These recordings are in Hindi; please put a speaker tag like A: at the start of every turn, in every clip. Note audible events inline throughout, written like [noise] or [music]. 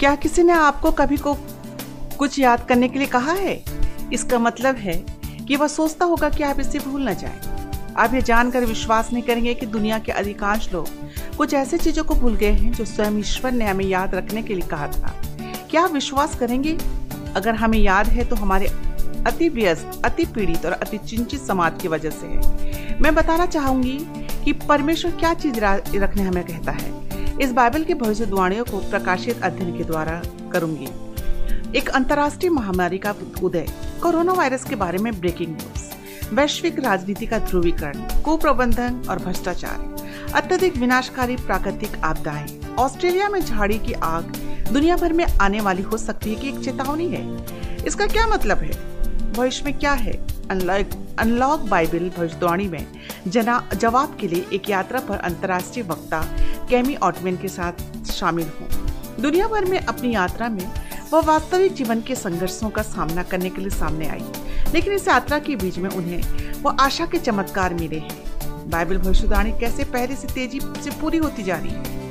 A: क्या किसी ने आपको कभी को कुछ याद करने के लिए कहा है? इसका मतलब है कि वह सोचता होगा कि आप इसे भूल न जाए। आप ये जानकर विश्वास नहीं करेंगे कि दुनिया के अधिकांश लोग कुछ ऐसे चीज़ों को भूल गए हैं जो स्वयं ईश्वर ने हमें याद रखने के लिए कहा था। क्या आप विश्वास करेंगे? अगर हमें याद है तो हमारे अति व्यस्त, अति पीड़ित और अति चिंतित समाज की वजह से है। मैं बताना चाहूँगी कि परमेश्वर क्या चीज़ रखने हमें कहता है? इस बाइबल के भविष्यवाणियों को प्रकाशित अध्ययन के द्वारा करूँगी। एक अंतर्राष्ट्रीय महामारी का उदय, कोरोना वायरस के बारे में ब्रेकिंग न्यूज़ वैश्विक राजनीति का ध्रुवीकरण, कुप्रबंधन और भ्रष्टाचार, अत्यधिक विनाशकारी प्राकृतिक आपदाएँ, ऑस्ट्रेलिया में झाड़ी की आग, दुनिया भर में आने वाली हो सकती है कि एक चेतावनी है। इसका क्या मतलब है? भविष्य में क्या है? अनलॉक अनलॉक बाइबल भविष्यवाणी में, जना, जवाब के लिए एक यात्रा पर अंतर्राष्ट्रीय वक्ता कैमी ऑटमेन के साथ शामिल हूँ। दुनिया भर में अपनी यात्रा में वह वास्तविक जीवन के संघर्षों का सामना करने के लिए सामने आई। लेकिन इस यात्रा के बीच में उन्हें वो आशा के चमत्कार मिले हैं। बाइबल भविष्यवाणी कैसे पहले से तेज़ी से पूरी होती जा रही है?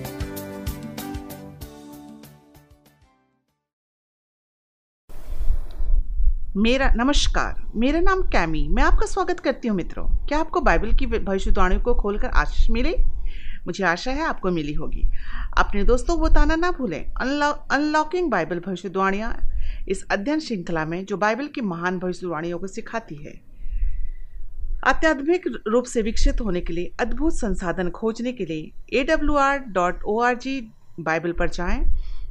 A: मेरा, नमस्कार, मेरा नाम कैमी। मैं आपका स्वागत करती हूँ मित्रों। क्या आपको बाइबल की भविष्यवाणी को खोलकर आशीष मिले? मुझे आशा है आपको मिली होगी। अपने दोस्तों को बताना ना भूलें। अनलॉकिंग बाइबल भविष्यवाणियाँ इस अध्ययन श्रृंखला में, जो बाइबल की महान भविष्यवाणियों को सिखाती है। अत्याधुनिक रूप से विकसित होने के लिए, अद्भुत संसाधन खोजने के लिए A W R dot O R G Bible पर जाएँ।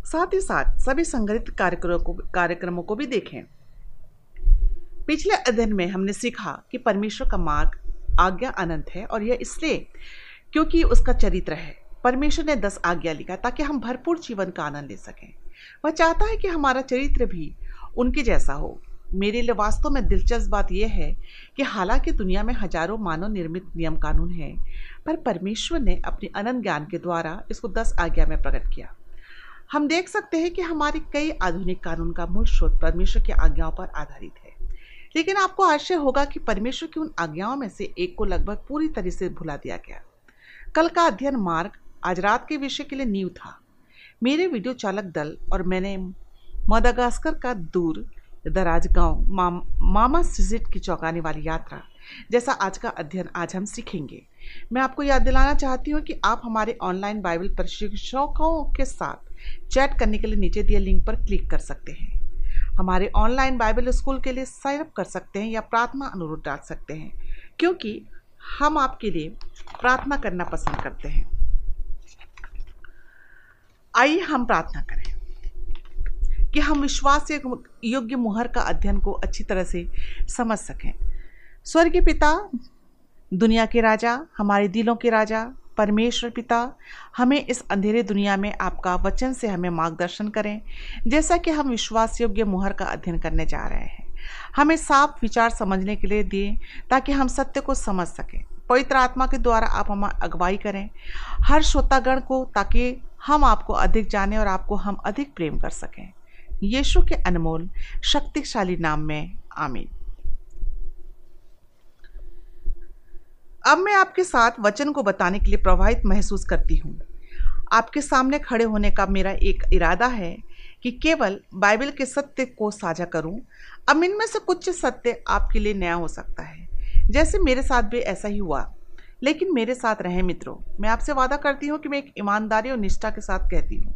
A: साथ ही साथ, सभी संग्रहित कार्यक्रमों को कार्यक्रमों को भी देखें। पिछले अध्ययन में हमने सीखा कि परमेश्वर का मार्ग आज्ञा अनंत है और यह इसलिए क्योंकि उसका चरित्र है। परमेश्वर ने दस आज्ञा लिखा ताकि हम भरपूर जीवन का आनंद ले सकें। वह चाहता है कि हमारा चरित्र भी उनके जैसा हो। मेरे लिए वास्तव में दिलचस्प बात यह है कि हालाँकि दुनिया में हज़ारों मानव निर्मित नियम कानून हैं, पर परमेश्वर ने अपने अनंत ज्ञान के द्वारा इसको दस आज्ञा में प्रकट किया। हम देख सकते हैं कि हमारे कई आधुनिक कानून का मूल स्रोत परमेश्वर की आज्ञाओं पर आधारित है। लेकिन आपको आश्चर्य होगा कि परमेश्वर की उन आज्ञाओं में से एक को लगभग पूरी तरह से भुला दिया गया। कल का अध्ययन मार्ग आज रात के विषय के लिए नींव था। मेरे वीडियो चालक दल और मैंने मदागास्कर का दूर दराज गाँव माम, मामा सिजिट की चौंकाने वाली यात्रा जैसा आज का अध्ययन आज हम सीखेंगे। मैं आपको याद दिलाना चाहती हूँ कि आप हमारे ऑनलाइन बाइबल प्रशिक्षकों के साथ चैट करने के लिए नीचे दिए लिंक पर क्लिक कर सकते हैं। हमारे ऑनलाइन बाइबल स्कूल के लिए साइन अप कर सकते हैं या प्रार्थना अनुरोध डाल सकते हैं, क्योंकि हम आपके लिए प्रार्थना करना पसंद करते हैं। आइए हम प्रार्थना करें कि हम विश्वास योग्य मुहर का अध्ययन को अच्छी तरह से समझ सकें। स्वर्गीय पिता, दुनिया के राजा, हमारे दिलों के राजा परमेश्वर पिता, हमें इस अंधेरे दुनिया में आपका वचन से हमें मार्गदर्शन करें, जैसा कि हम विश्वास योग्य मुहर का अध्ययन करने जा रहे हैं। हमें साफ़ विचार समझने के लिए दिए ताकि हम सत्य को समझ सकें। पवित्र आत्मा के द्वारा आप हम अगुवाई करें, हर श्रोतागण को, ताकि हम आपको अधिक जाने और आपको हम अधिक प्रेम कर सकें। यीशु के अनमोल, शक्तिशाली नाम में, आमीन। अब मैं आपके साथ वचन को बताने के लिए प्रभावित महसूस करती हूँ। आपके सामने खड़े होने का मेरा एक इरादा है कि केवल बाइबल के सत्य को साझा करूँ, अब इनमें से कुछ सत्य आपके लिए नया हो सकता है। जैसे मेरे साथ भी ऐसा ही हुआ। लेकिन मेरे साथ रहे मित्रों, मैं आपसे वादा करती हूँ कि मैं एक ईमानदारी और निष्ठा के साथ कहती हूँ।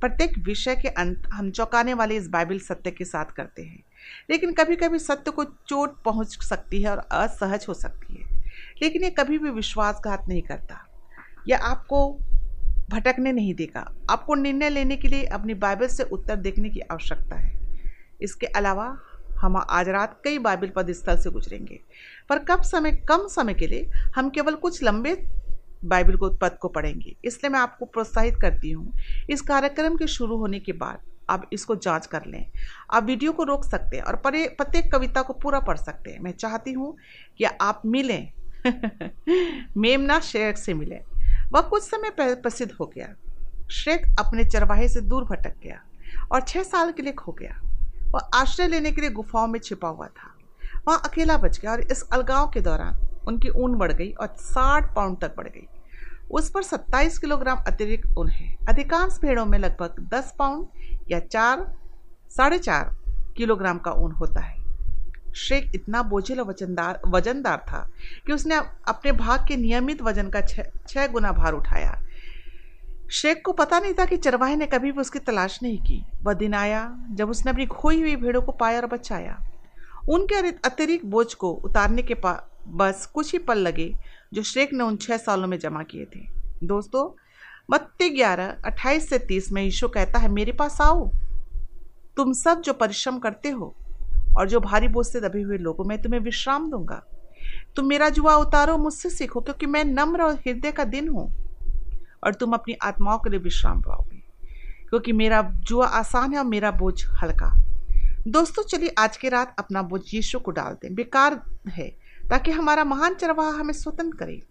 A: प्रत्येक विषय के अंत हम चौंकाने वाले इस बाइबल सत्य के साथ करते हैं। लेकिन कभी कभी सत्य को चोट पहुँच सकती है और असहज हो सकती है। लेकिन ये कभी भी विश्वासघात नहीं करता। या आपको भटकने नहीं देगा। आपको निर्णय लेने के लिए अपनी बाइबल से उत्तर देखने की आवश्यकता है। इसके अलावा हम आज रात कई बाइबल पद स्थल से गुजरेंगे, पर कब समय, कम समय के लिए हम केवल कुछ लंबे बाइबल को, पद को पढ़ेंगे। इसलिए मैं आपको प्रोत्साहित करती हूँ, इस कार्यक्रम के शुरू होने के बाद आप इसको जाँच कर लें। आप वीडियो को रोक सकते हैं और प्रत्येक कविता को पूरा पढ़ सकते हैं। मैं चाहती हूँ कि आप मिलें [laughs] मेमना शेख से मिले। वह कुछ समय प्रसिद्ध हो गया। शेख अपने चरवाहे से दूर भटक गया और छः साल के लिए खो गया। वह आश्रय लेने के लिए गुफाओं में छिपा हुआ था। वहाँ अकेला बच गया और इस अलगाव के दौरान उनकी ऊन बढ़ गई और साठ पाउंड तक बढ़ गई। उस पर 27 किलोग्राम अतिरिक्त ऊन है। अधिकांश भेड़ों में लगभग 10 पाउंड या चार, साढ़े चार किलोग्राम का ऊन होता है। शेख इतना बोझिल और वजनदार वजनदार था कि उसने अपने भाग के नियमित वज़न का छः गुना भार उठाया। शेख को पता नहीं था कि चरवाहे ने कभी भी उसकी तलाश नहीं की। वह दिन आया जब उसने अपनी खोई हुई भेड़ों को पाया और बचाया। उनके अतिरिक्त बोझ को उतारने के पा, बस कुछ ही पल लगे जो शेख ने उन छह सालों में जमा किए थे। दोस्तों, मत्ती ग्यारह, अट्ठाईस से तीस में ईशो कहता है, मेरे पास आओ। तुम सब जो परिश्रम करते हो और जो भारी बोझ से दबे हुए लोगों में तुम्हें विश्राम दूँगा। तुम मेरा जुआ उतारो, मुझसे सीखो, क्योंकि मैं नम्र और हृदय का दिन हूँ। और तुम अपनी आत्माओं के लिए विश्राम पाओगे, क्योंकि मेरा जुआ आसान है और मेरा बोझ हल्का। दोस्तों, चलिए आज की रात अपना बोझ यीशु को डाल दें। बेकार है, ताकि हमारा महान चरवाहा हमें स्वतंत्र करे।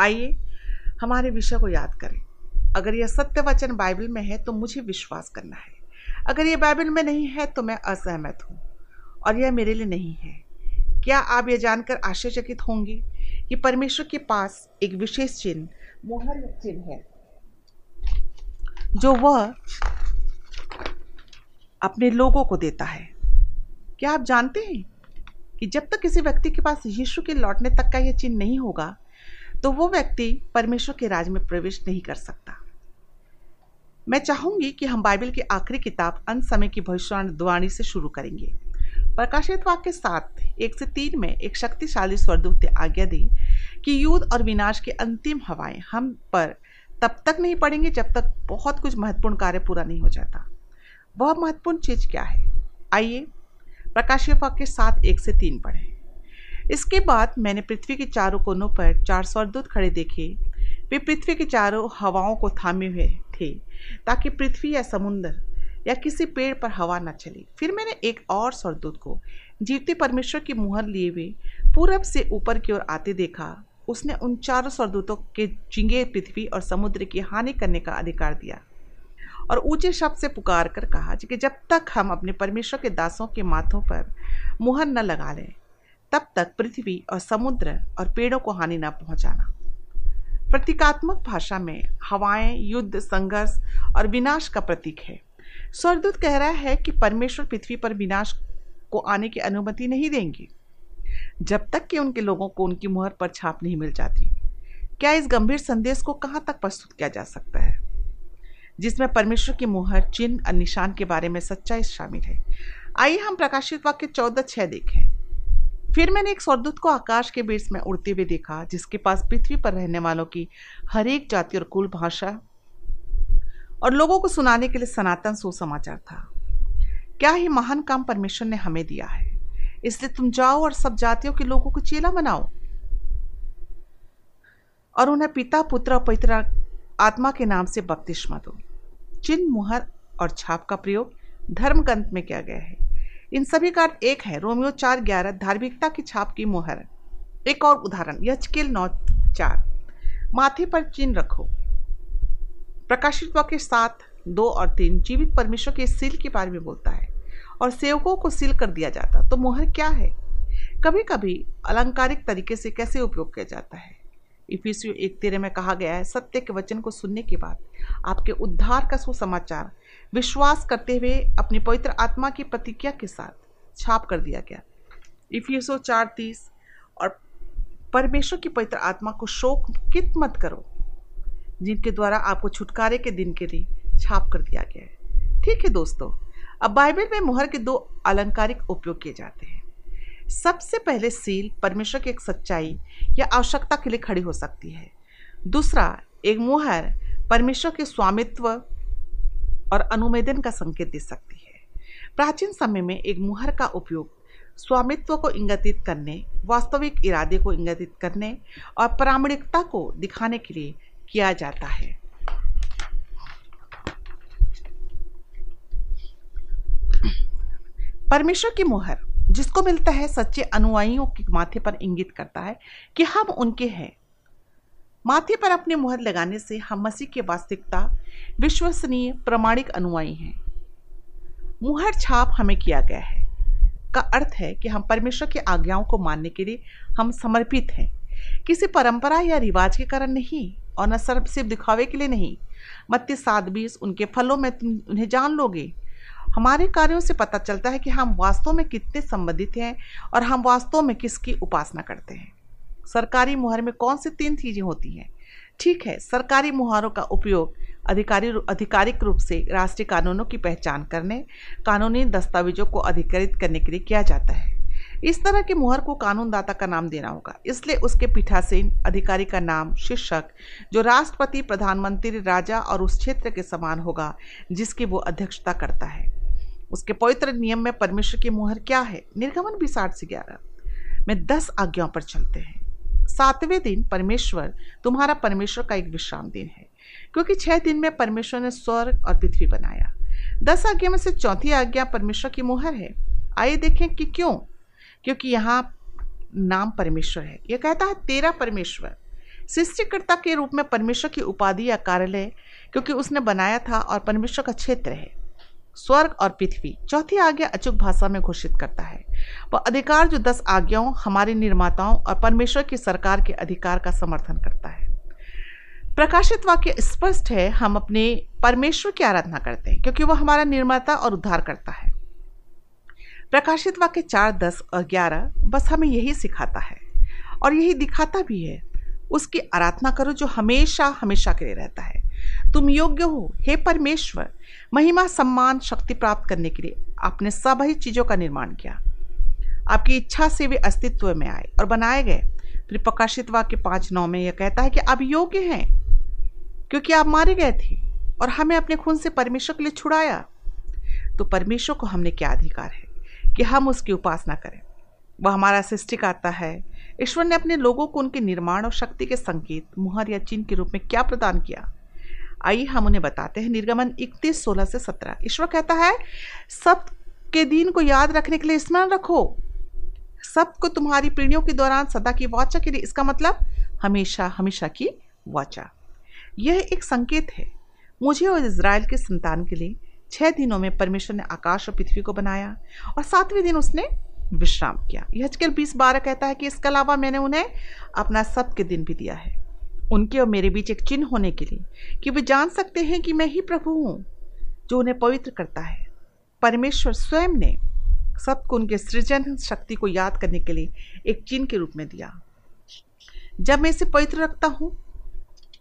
A: आइए, हमारे विषय को याद करें। अगर यह सत्य वचन बाइबल में है तो मुझे विश्वास करना है। अगर ये बाइबल में नहीं है तो मैं असहमत हूँ। और यह मेरे लिए नहीं है। क्या आप ये जानकर आश्चर्यचकित होंगे कि परमेश्वर के पास एक विशेष चिन्ह, मोहर चिन्ह है, जो वह अपने लोगों को देता है। क्या आप जानते हैं कि जब तक किसी व्यक्ति के पास यीशु के लौटने तक का यह चिन्ह नहीं होगा तो वो व्यक्ति परमेश्वर के राज में प्रवेश नहीं कर सकता। मैं चाहूँगी कि हम बाइबल की आखिरी किताब, अंत समय की भविष्यवाणी से शुरू करेंगे। प्रकाशित वाक्य सात, एक से तीन में एक शक्तिशाली स्वरदूत ने आज्ञा दी कि युद्ध और विनाश की अंतिम हवाएँ हम पर तब तक नहीं पड़ेंगे जब तक बहुत कुछ महत्वपूर्ण कार्य पूरा नहीं हो जाता। वह महत्वपूर्ण चीज़ क्या है? आइए, प्रकाशित वाक्य सात, एक से तीन पढ़ें। इसके बाद मैंने पृथ्वी के चारों कोनों पर चार स्वरदूत खड़े देखे वे पृथ्वी के चारों हवाओं को थामे हुए थे, ताकि पृथ्वी या समुद्र या किसी पेड़ पर हवा न चले। फिर मैंने एक और सरदूत को, जीवते परमेश्वर की मुहर लिए हुए पूरब से ऊपर की ओर आते देखा। उसने उन चारों सरदूतों के चिंगे पृथ्वी और समुद्र की हानि करने का अधिकार दिया और ऊँचे शब्द से पुकार कर कहा कि जब तक हम अपने परमेश्वर के दासों के माथों पर मुहर न लगा लें, तब तक पृथ्वी और समुद्र और पेड़ों को हानि न पहुंचाना। प्रतीकात्मक भाषा में हवाएँ, युद्ध, संघर्ष और विनाश का प्रतीक है। स्वर्गदूत कह रहा है कि परमेश्वर पृथ्वी पर विनाश को आने की अनुमति नहीं देंगे, जब तक कि उनके लोगों को उनकी मुहर पर छाप नहीं मिल जाती। क्या इस गंभीर संदेश को कहाँ तक प्रस्तुत किया जा सकता है? जिसमें परमेश्वर की मुहर, चिन्ह और निशान के बारे में सच्चाई शामिल है। आइए हम प्रकाशित वाक्य चौदह छह देखें। फिर मैंने एक स्वर्दूत को आकाश के बीच में उड़ते हुए देखा, जिसके पास पृथ्वी पर रहने वालों की हर एक जाति और कुल भाषा और लोगों को सुनाने के लिए सनातन सुसमाचार था। क्या ही महान काम परमेश्वर ने हमें दिया है। इसलिए तुम जाओ और सब जातियों के लोगों को चेला बनाओ और उन्हें पिता, पुत्र और पवित्र आत्मा के नाम से बपतिस्मा दो। चिन्ह, मुहर और छाप का प्रयोग धर्म ग्रंथ में किया गया है। इन सभी का एक है, रोमियो चार ग्यारह, धार्मिकता की छाप की मोहर। एक और उदाहरण यचकेल नौ चार। माथे पर चिन्ह रखो। प्रकाशित वाक्य सात दो और तीन, जीवित परमेश्वर के सील के बारे में बोलता है और सेवकों को सील कर दिया जाता। तो मोहर क्या है? कभी कभी अलंकारिक तरीके से कैसे उपयोग किया जाता है? इफिसियो एक तेरे में कहा गया है, सत्य के वचन को सुनने के बाद आपके उद्धार का सुसमाचार विश्वास करते हुए अपनी पवित्र आत्मा की प्रतिज्ञा के साथ छाप कर दिया गया। इफिसो चार तीस, और परमेश्वर की पवित्र आत्मा को शोक कित मत करो, जिनके द्वारा आपको छुटकारे के दिन के लिए छाप कर दिया गया है। ठीक है दोस्तों, अब बाइबल में मुहर के दो अलंकारिक उपयोग किए जाते हैं। सबसे पहले सील परमेश्वर की एक सच्चाई या आवश्यकता के लिए खड़ी हो सकती है। दूसरा, एक मुहर परमेश्वर के स्वामित्व और अनुमेदन का संकेत दे सकती है। प्राचीन समय में एक मुहर का उपयोग स्वामित्व को इंगित करने, वास्तविक इरादे को इंगित करने और प्रामाणिकता को दिखाने के लिए किया जाता है। परमेश्वर की मुहर, जिसको मिलता है सच्चे अनुयायियों के माथे पर इंगित करता है कि हम उनके हैं। माथे पर अपने मुहर लगाने से हम मसीह की वास्तविकता, विश्वसनीय, प्रमाणिक अनुयायी हैं। मुहर छाप हमें किया गया है, का अर्थ है कि हम परमेश्वर की आज्ञाओं को मानने के लिए हम समर्पित हैं। किसी परंपरा या रिवाज के कारण नहीं और न सर्व सिर्फ़ दिखावे के लिए नहीं मत्ती सात बीस उनके फलों में तुम उन्हें जान लोगे। हमारे कार्यों से पता चलता है कि हम वास्तव में कितने संबंधित हैं और हम वास्तव में किसकी उपासना करते हैं। सरकारी मुहर में कौन सी तीन चीज़ें होती हैं? ठीक है, सरकारी मुहारों का उपयोग अधिकारी आधिकारिक रूप से राष्ट्रीय कानूनों की पहचान करने, कानूनी दस्तावेजों को अधिकृत करने के लिए किया जाता है। इस तरह के मुहर को कानूनदाता का नाम देना होगा। इसलिए उसके पीठासीन अधिकारी का नाम शीर्षक, जो राष्ट्रपति, प्रधानमंत्री, राजा और उस क्षेत्र के समान होगा, जिसकी वो अध्यक्षता करता है। उसके पवित्र नियम में परमेश्वर की मुहर क्या है? निर्गमन भी साठ से ग्यारह। में दस आज्ञाओं पर चलते हैं। सातवें दिन परमेश्वर, तुम्हारा परमेश्वर का एक विश्राम दिन है। क्योंकि छह दिन में परमेश्वर ने स्वर्ग और पृथ्वी बनाया। दस आज्ञा में से चौथी आज्ञा परमेश्वर की मुहर है। आइए देखें कि क्यों? क्योंकि यहाँ नाम परमेश्वर है। यह कहता है, तेरा परमेश्वर, सृष्टिकर्ता के रूप में परमेश्वर की उपाधि या कार्यालय, क्योंकि उसने बनाया था और परमेश्वर का क्षेत्र है। स्वर्ग और पृथ्वी चौथी आज्ञा अचूक भाषा में घोषित करता है। वह अधिकार जो दस आज्ञाओं, हमारे निर्माताओं और परमेश्वर की सरकार के अधिकार का समर्थन करता है। प्रकाशित वाक्य स्पष्ट है, हम अपने परमेश्वर की आराधना करते हैं, क्योंकि वह हमारा निर्माता और उद्धार करता है। प्रकाशित वाक्य चार, दस और ग्यारह बस हमें यही सिखाता है और यही दिखाता भी है, उसकी आराधना करो जो हमेशा हमेशा के लिए रहता है। तुम योग्य हो, हे परमेश्वर। महिमा, सम्मान, शक्ति प्राप्त करने के लिए आपने सभी चीज़ों का निर्माण किया। आपकी इच्छा से वे अस्तित्व में आए और बनाए गए। फिर प्रकाशित वाक्य पाँच नौ में यह कहता है कि आप योग्य हैं, क्योंकि आप मारे गए थे और हमें अपने खून से परमेश्वर के लिए छुड़ाया। तो परमेश्वर को हमने क्या अधिकार है कि हम उसकी उपासना करें? वह हमारा सृष्टिकाता है। ईश्वर ने अपने लोगों को उनके निर्माण और शक्ति के संकेत, मुहर या चिन्ह के रूप में क्या प्रदान किया? आइए हम उन्हें बताते हैं। निर्गमन इकतीस, सोलह से सत्रह। ईश्वर कहता है, सब के दिन को याद रखने के लिए स्मरण रखो। सबको तुम्हारी पीढ़ियों के दौरान सदा की वाचा के लिए। इसका मतलब हमेशा हमेशा की वाचा। यह एक संकेत है। मुझे और इसराइल के संतान के लिए छह दिनों में परमेश्वर ने आकाश और पृथ्वी को बनाया और सातवें दिन उसने विश्राम किया। यह आजकल बीस बारह कहता है कि इसके अलावा मैंने उन्हें अपना सब के दिन भी दिया है। उनके और मेरे बीच एक चिन्ह होने के लिए कि वे जान सकते हैं कि मैं ही प्रभु हूँ, जो उन्हें पवित्र करता है। परमेश्वर स्वयं ने सबको उनके सृजन शक्ति को याद करने के लिए एक चिन्ह के रूप में दिया। जब मैं इसे पवित्र रखता हूँ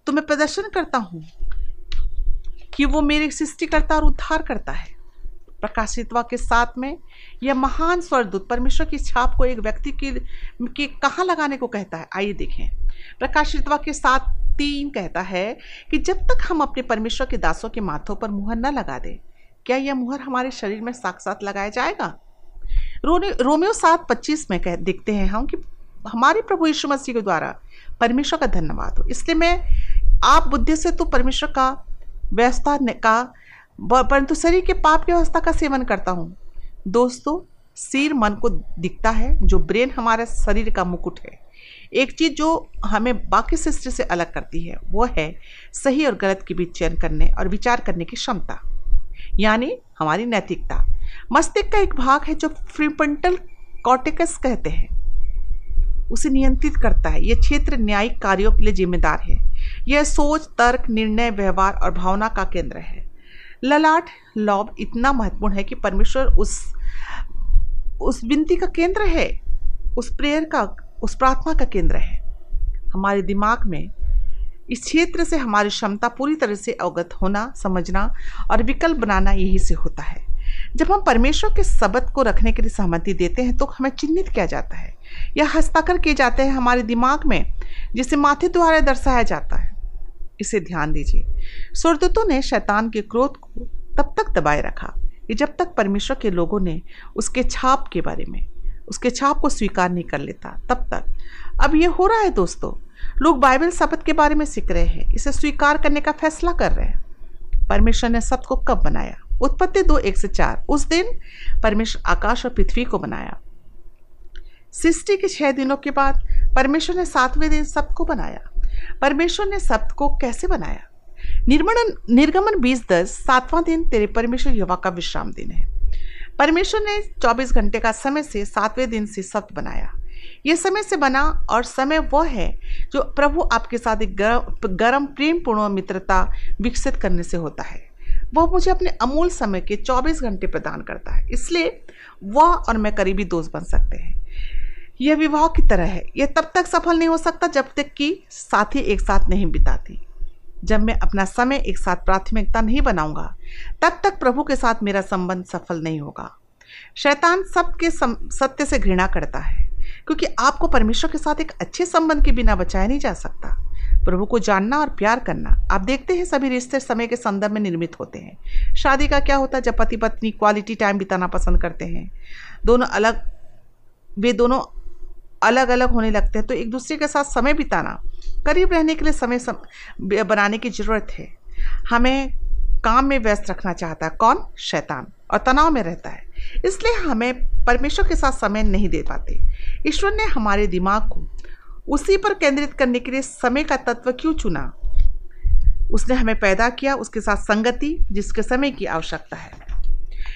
A: तो मैं प्रदर्शन करता हूँ कि वो मेरे सृष्टिकर्ता और उद्धार करता है। प्रकाशितवा के साथ में यह महान स्वरदूत परमेश्वर की छाप को एक व्यक्ति की, की कहाँ लगाने को कहता है? आइए देखें। प्रकाशितवा के साथ तीन कहता है कि जब तक हम अपने परमेश्वर के दासों के माथों पर मुहर न लगा दें क्या यह मुहर हमारे शरीर में साक्षात लगाया जाएगा? रोमियो सात पच्चीस में कह देखते हैं हम कि हमारे प्रभु यीशु मसीह के द्वारा परमेश्वर का धन्यवाद हो। इसलिए मैं आप बुद्धि से तो परमेश्वर का व्यवस्था का परंतु शरीर के पाप की अवस्था का सेवन करता हूँ। दोस्तों, सिर मन को दिखता है, जो ब्रेन हमारे शरीर का मुकुट है। एक चीज़ जो हमें बाकी सृष्टि से अलग करती है, वो है सही और गलत के बीच चयन करने और विचार करने की क्षमता, यानी हमारी नैतिकता। मस्तिष्क का एक भाग है, जो फ्रीपंटल कॉर्टिकस कहते हैं। उसे नियंत्रित करता है। यह क्षेत्र न्यायिक कार्यों के लिए जिम्मेदार है। यह सोच, तर्क, निर्णय, व्यवहार और भावना का केंद्र है। ललाट लॉब इतना महत्वपूर्ण है कि परमेश्वर उस उस विनती का केंद्र है, उस प्रेयर का, उस प्रार्थना का केंद्र है। हमारे दिमाग में इस क्षेत्र से हमारी क्षमता पूरी तरह से अवगत होना, समझना और विकल्प बनाना यही से होता है। जब हम परमेश्वर के शब्द को रखने के लिए सहमति देते हैं तो हमें चिन्हित किया जाता है या हस्ताक्षर किए जाते हैं हमारे दिमाग में, जिसे माथे द्वारा दर्शाया जाता है। इसे ध्यान दीजिए। स्वर्गदूतों ने शैतान के क्रोध को तब तक दबाए रखा कि जब तक परमेश्वर के लोगों ने उसके छाप के बारे में, उसके छाप को स्वीकार नहीं कर लेता, तब तक। अब ये हो रहा है दोस्तों, लोग बाइबल शब्द के बारे में सीख रहे हैं, इसे स्वीकार करने का फैसला कर रहे हैं। परमेश्वर ने शब्द को कब बनाया? उत्पत्ति दो एक से चार। उस दिन परमेश्वर आकाश और पृथ्वी को बनाया। सृष्टि के छह दिनों के बाद परमेश्वर ने सातवें दिन शब्द को बनाया। परमेश्वर ने शब्द को कैसे बनाया? निर्मण निर्गमन बीस दस, सातवां दिन तेरे परमेश्वर युवा का विश्राम दिन है। परमेश्वर ने 24 घंटे का समय से सातवें दिन से शब्द बनाया। ये समय से बना और समय वह है जो प्रभु आपके साथ एक गर्म प्रेम पूर्ण मित्रता विकसित करने से होता है। वह मुझे अपने अमूल समय के 24 घंटे प्रदान करता है। इसलिए वह और मैं करीबी दोस्त बन सकते हैं। यह विवाह की तरह है। यह तब तक सफल नहीं हो सकता जब तक कि साथी एक साथ नहीं बिताती। जब मैं अपना समय एक साथ प्राथमिकता नहीं बनाऊँगा, तब तक प्रभु के साथ मेरा संबंध सफल नहीं होगा। शैतान सबके सत्य से घृणा करता है, क्योंकि आपको परमेश्वर के साथ एक अच्छे संबंध के बिना बचाया नहीं जा सकता। प्रभु को जानना और प्यार करना, आप देखते हैं सभी रिश्ते समय के संदर्भ में निर्मित होते हैं। शादी का क्या होता है जब पति पत्नी क्वालिटी टाइम बिताना पसंद करते हैं? दोनों अलग, वे दोनों अलग अलग होने लगते हैं तो एक दूसरे के साथ समय बिताना करीब रहने के लिए समय सम, बनाने की ज़रूरत है। हमें काम में व्यस्त रखना चाहता है कौन? शैतान और तनाव में रहता है। इसलिए हमें परमेश्वर के साथ समय नहीं दे पाते। ईश्वर ने हमारे दिमाग को उसी पर केंद्रित करने के लिए समय का तत्व क्यों चुना? उसने हमें पैदा किया उसके साथ संगति जिसके समय की आवश्यकता है।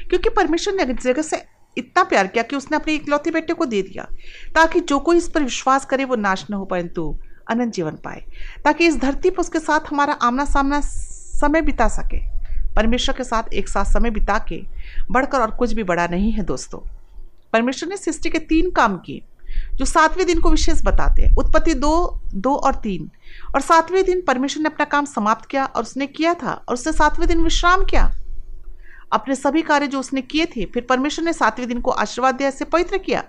A: क्योंकि परमेश्वर ने जगह से इतना प्यार किया कि उसने अपने इकलौते बेटे को दे दिया, ताकि जो कोई इस पर विश्वास करे वो नाश न हो, परंतु अनंत जीवन पाए, ताकि इस धरती पर उसके साथ हमारा आमना सामना समय बिता सके, परमेश्वर के साथ एक साथ समय बिता के बढ़कर और कुछ भी बड़ा नहीं है दोस्तों। परमेश्वर ने सृष्टि के तीन काम किए, जो सातवें दिन को विशेष बताते हैं। उत्पत्ति दो दो और तीन। और सातवें दिन परमेश्वर ने अपना काम समाप्त किया और उसने किया था और उसने सातवें दिन विश्राम किया। अपने सभी कार्य जो उसने किए थे, फिर परमेश्वर ने सातवें दिन को आशीर्वाद दिया से पवित्र किया।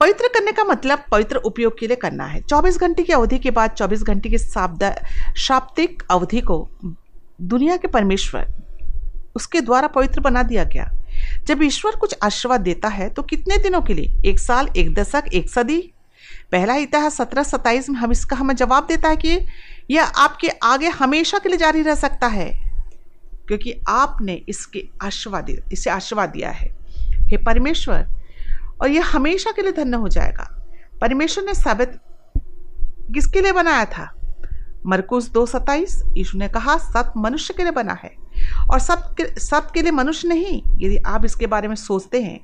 A: पवित्र करने का मतलब पवित्र उपयोग के लिए करना है। 24 घंटे की अवधि के बाद 24 घंटे की शाब्दिक अवधि को दुनिया के परमेश्वर, उसके द्वारा पवित्र बना दिया गया। जब ईश्वर कुछ आशीर्वाद देता है तो कितने दिनों के लिए? एक साल, एक दशक, एक सदी? पहला इतिहास सत्रह सत्ताईस में हम इसका हमें जवाब देता है कि यह आपके आगे हमेशा के लिए जारी रह सकता है। क्योंकि आपने इसके आशीर्वाद इसे आशीर्वाद दिया है। हे परमेश्वर, और यह हमेशा के लिए धन्य हो जाएगा। परमेश्वर ने साबित किसके लिए बनाया था? मरकुस दो सत्ताईस यीशु ने कहा, सब मनुष्य के लिए बना है। और सब के सब के लिए मनुष्य नहीं, यदि आप इसके बारे में सोचते हैं,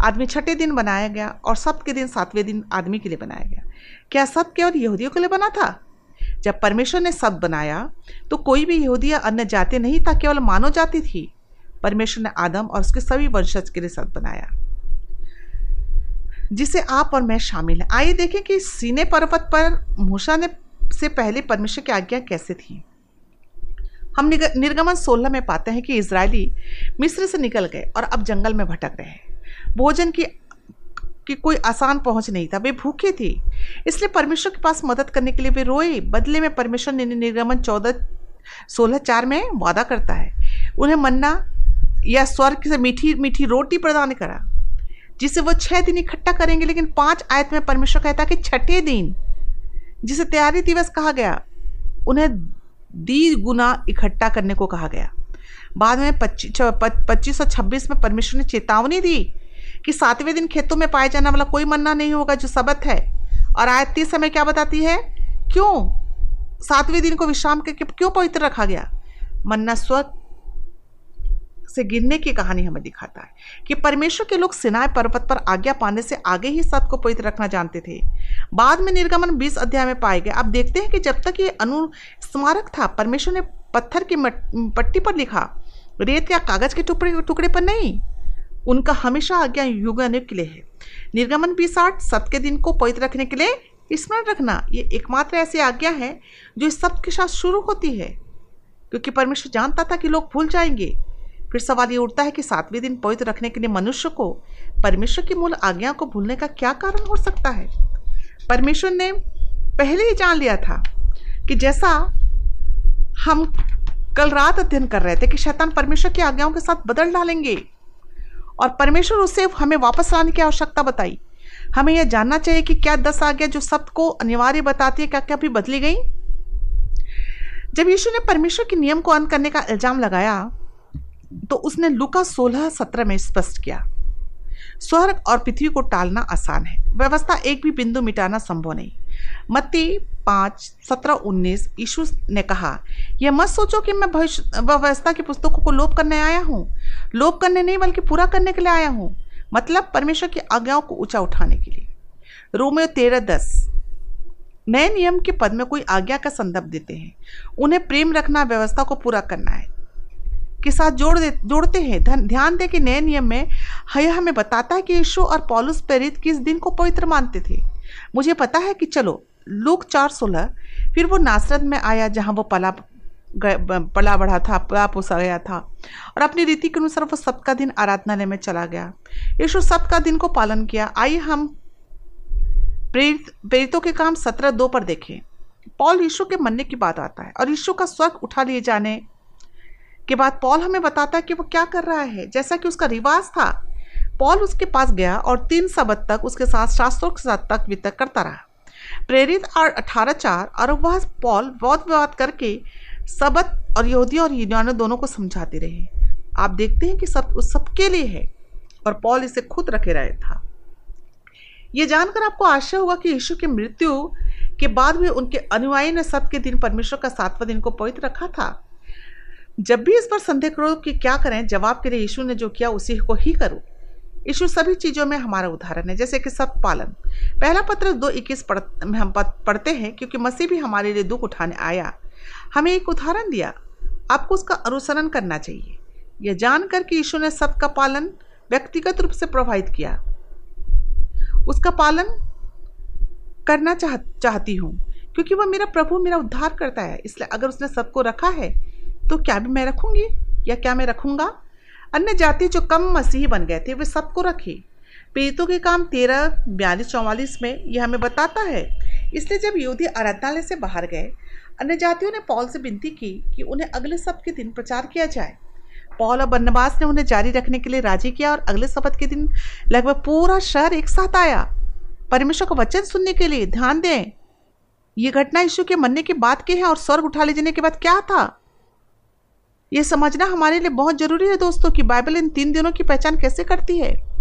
A: आदमी छठे दिन बनाया गया और सब के दिन सातवें दिन आदमी के लिए बनाया गया। क्या सब केवल यहूदियों के लिए बना था? जब परमेश्वर ने सब बनाया तो कोई भी यहूदी या अन्य जाति नहीं था, केवल मानव जाति थी। परमेश्वर ने आदम और उसके सभी वंशज के लिए सब बनाया। जिसे आप और मैं शामिल हैं। आइए देखें कि सीने पर्वत पर मूसा ने से पहले परमेश्वर की आज्ञा कैसे थी। हम निर्गमन 16 में पाते हैं कि इसराइली मिस्र से निकल गए और अब जंगल में भटक रहे हैं। भोजन की कि कोई आसान पहुँच नहीं था। वे भूखे थे। इसलिए परमेश्वर के पास मदद करने के लिए वे रोए। बदले में परमेश्वर ने निर्गमन चौदह, सोलह, चार में वादा करता है। उन्हें मन्ना या स्वर्ग से मीठी मीठी रोटी प्रदान करा, जिसे वो छह दिन इकट्ठा करेंगे, लेकिन पाँच आयत में परमेश्वर कहता कि छठे दिन, जिसे तैयारी दिवस कहा गया, उन्हें दी गुना इकट्ठा करने को कहा गया। बाद में पच्चीस पच्चीस सौ छब्बीस में परमेश्वर ने चेतावनी दी कि सातवें दिन खेतों में पाए जाने वाला कोई मन्ना नहीं होगा जो सबत है। और आयत तीस समय क्या बताती है? क्यों? सातवें दिन को विश्राम करके क्यों पवित्र रखा गया? मन्ना स्व से गिरने की कहानी हमें दिखाता है कि परमेश्वर के लोग सिनाय पर्वत पर आज्ञा पाने से आगे ही सत को पवित्र रखना जानते थे। बाद में निर्गमन 20 अध्याय में पाए गए। आप देखते हैं कि जब तक ये अनु स्मारक था, परमेश्वर ने पत्थर की पट्टी पर लिखा, रेत या कागज़ के टुकड़े टुकड़े पर नहीं। उनका हमेशा आज्ञा युग के लिए है। निर्गमन आठ सत के दिन को पवित्र रखने के लिए स्मरण रखना, ये एकमात्र ऐसी आज्ञा है जो इस सब के साथ शुरू होती है। क्योंकि परमेश्वर जानता था कि लोग भूल जाएँगे। फिर सवाल ये उठता है कि सातवें दिन पवित्र रखने के लिए मनुष्य को, परमेश्वर की मूल आज्ञा को भूलने का क्या कारण हो सकता है? परमेश्वर ने पहले ही जान लिया था कि जैसा हम कल रात अध्ययन कर रहे थे कि शैतान परमेश्वर की आज्ञाओं के साथ बदल डालेंगे और परमेश्वर उसे हमें वापस लाने की आवश्यकता बताई। हमें यह जानना चाहिए कि क्या दस आज्ञा जो सबको अनिवार्य बताती है क्या क्या भी बदली गई? जब यीशु ने परमेश्वर के नियम को अंत करने का इल्ज़ाम लगाया तो उसने लुका सोलह सत्रह में स्पष्ट किया, स्वर्ग और पृथ्वी को टालना आसान है। व्यवस्था एक भी बिंदु मिटाना संभव नहीं। मत्ती पाँच, सत्रह, उन्नीस यीशु ने कहा, यह मत सोचो कि मैं भविष्य व्यवस्था की पुस्तकों को लोप करने आया हूँ। लोप करने नहीं, बल्कि पूरा करने के लिए आया हूँ। मतलब परमेश्वर की आज्ञाओं को ऊँचा उठाने के लिए। रोमियो तेरह, दस। नए नियम के पद में कोई आज्ञा का संदर्भ देते हैं। उन्हें प्रेम रखना, व्यवस्था को पूरा करना है। के साथ जोड़ दे, जोड़ते हैं। ध्यान दें कि नए नियम में यह हमें बताता है कि यीशु और पॉलुस प्रेरित किस दिन को पवित्र मानते थे। मुझे पता है कि चलो, लूक चार सोलह, फिर वो नासरत में आया जहाँ वो पला पला बढ़ा था, पला पोसा गया था। और अपनी रीति के अनुसार वो सबका दिन आराधनालय में चला गया। यीशु सबका दिन को पालन किया। आइए हम प्रेरित प्रेरितों के काम सत्रह दो पर देखें। पॉल यीशु के मरने की बात आता है और यीशु का स्वर्ग उठा लिए जाने के बाद पॉल हमें बताता है कि वो क्या कर रहा है। जैसा कि उसका रिवाज था पॉल उसके पास गया और तीन सबक तक उसके साथ शास्त्रों के साथ तक वितक करता रहा। प्रेरित और अठारह चार और वह पॉल बहुत विवाद करके सबत और यहूदी और यूनानियों दोनों को समझाते रहे। आप देखते हैं कि सब उस सबके लिए है और पॉल इसे खुद रखे रहे था। ये जानकर आपको आशा होगा कि यीशु की मृत्यु के बाद भी उनके अनुयायी ने सत्य के दिन परमेश्वर का सातवां दिन को पवित्र रखा था। जब भी इस पर संदेह करो कि क्या करें, जवाब के लिए यीशु ने जो किया, उसी को ही करो। यीशु सभी चीज़ों में हमारा उदाहरण है, जैसे कि सत पालन। पहला पत्र दो इक्कीस पढ़, हम पढ़ते हैं क्योंकि मसीह भी हमारे लिए दुख उठाने आया। हमें एक उदाहरण दिया, आपको उसका अनुसरण करना चाहिए। यह जानकर कि यीशु ने सबका पालन व्यक्तिगत रूप से प्रभावित किया। उसका पालन करना चाह, चाहती हूँ, क्योंकि वह मेरा प्रभु, मेरा उद्धार करता है। इसलिए अगर उसने सबको रखा है तो क्या भी मैं रखूँगी या क्या मैं रखूँगा? अन्य जाति जो कम मसीही बन गए थे, वे सबको रखे। पीड़ितों के काम तेरह, बयालीस, चौवालीस में यह हमें बताता है। इसलिए जब यहूदी आराधनालय से बाहर गए, अन्य जातियों ने पॉल से विनती की कि उन्हें अगले सब के दिन प्रचार किया जाए। पॉल और बन्नबास ने उन्हें जारी रखने के लिए राज़ी किया और अगले शपथ के दिन लगभग पूरा शहर एक साथ आया। परमेश्वर का वचन सुनने के लिए ध्यान दें। ये घटना यीशु के मरने की बात की है और स्वर्ग उठा ले जाने के बाद क्या था? ये समझना हमारे लिए बहुत ज़रूरी है दोस्तों कि बाइबल इन तीन दिनों की पहचान कैसे करती है।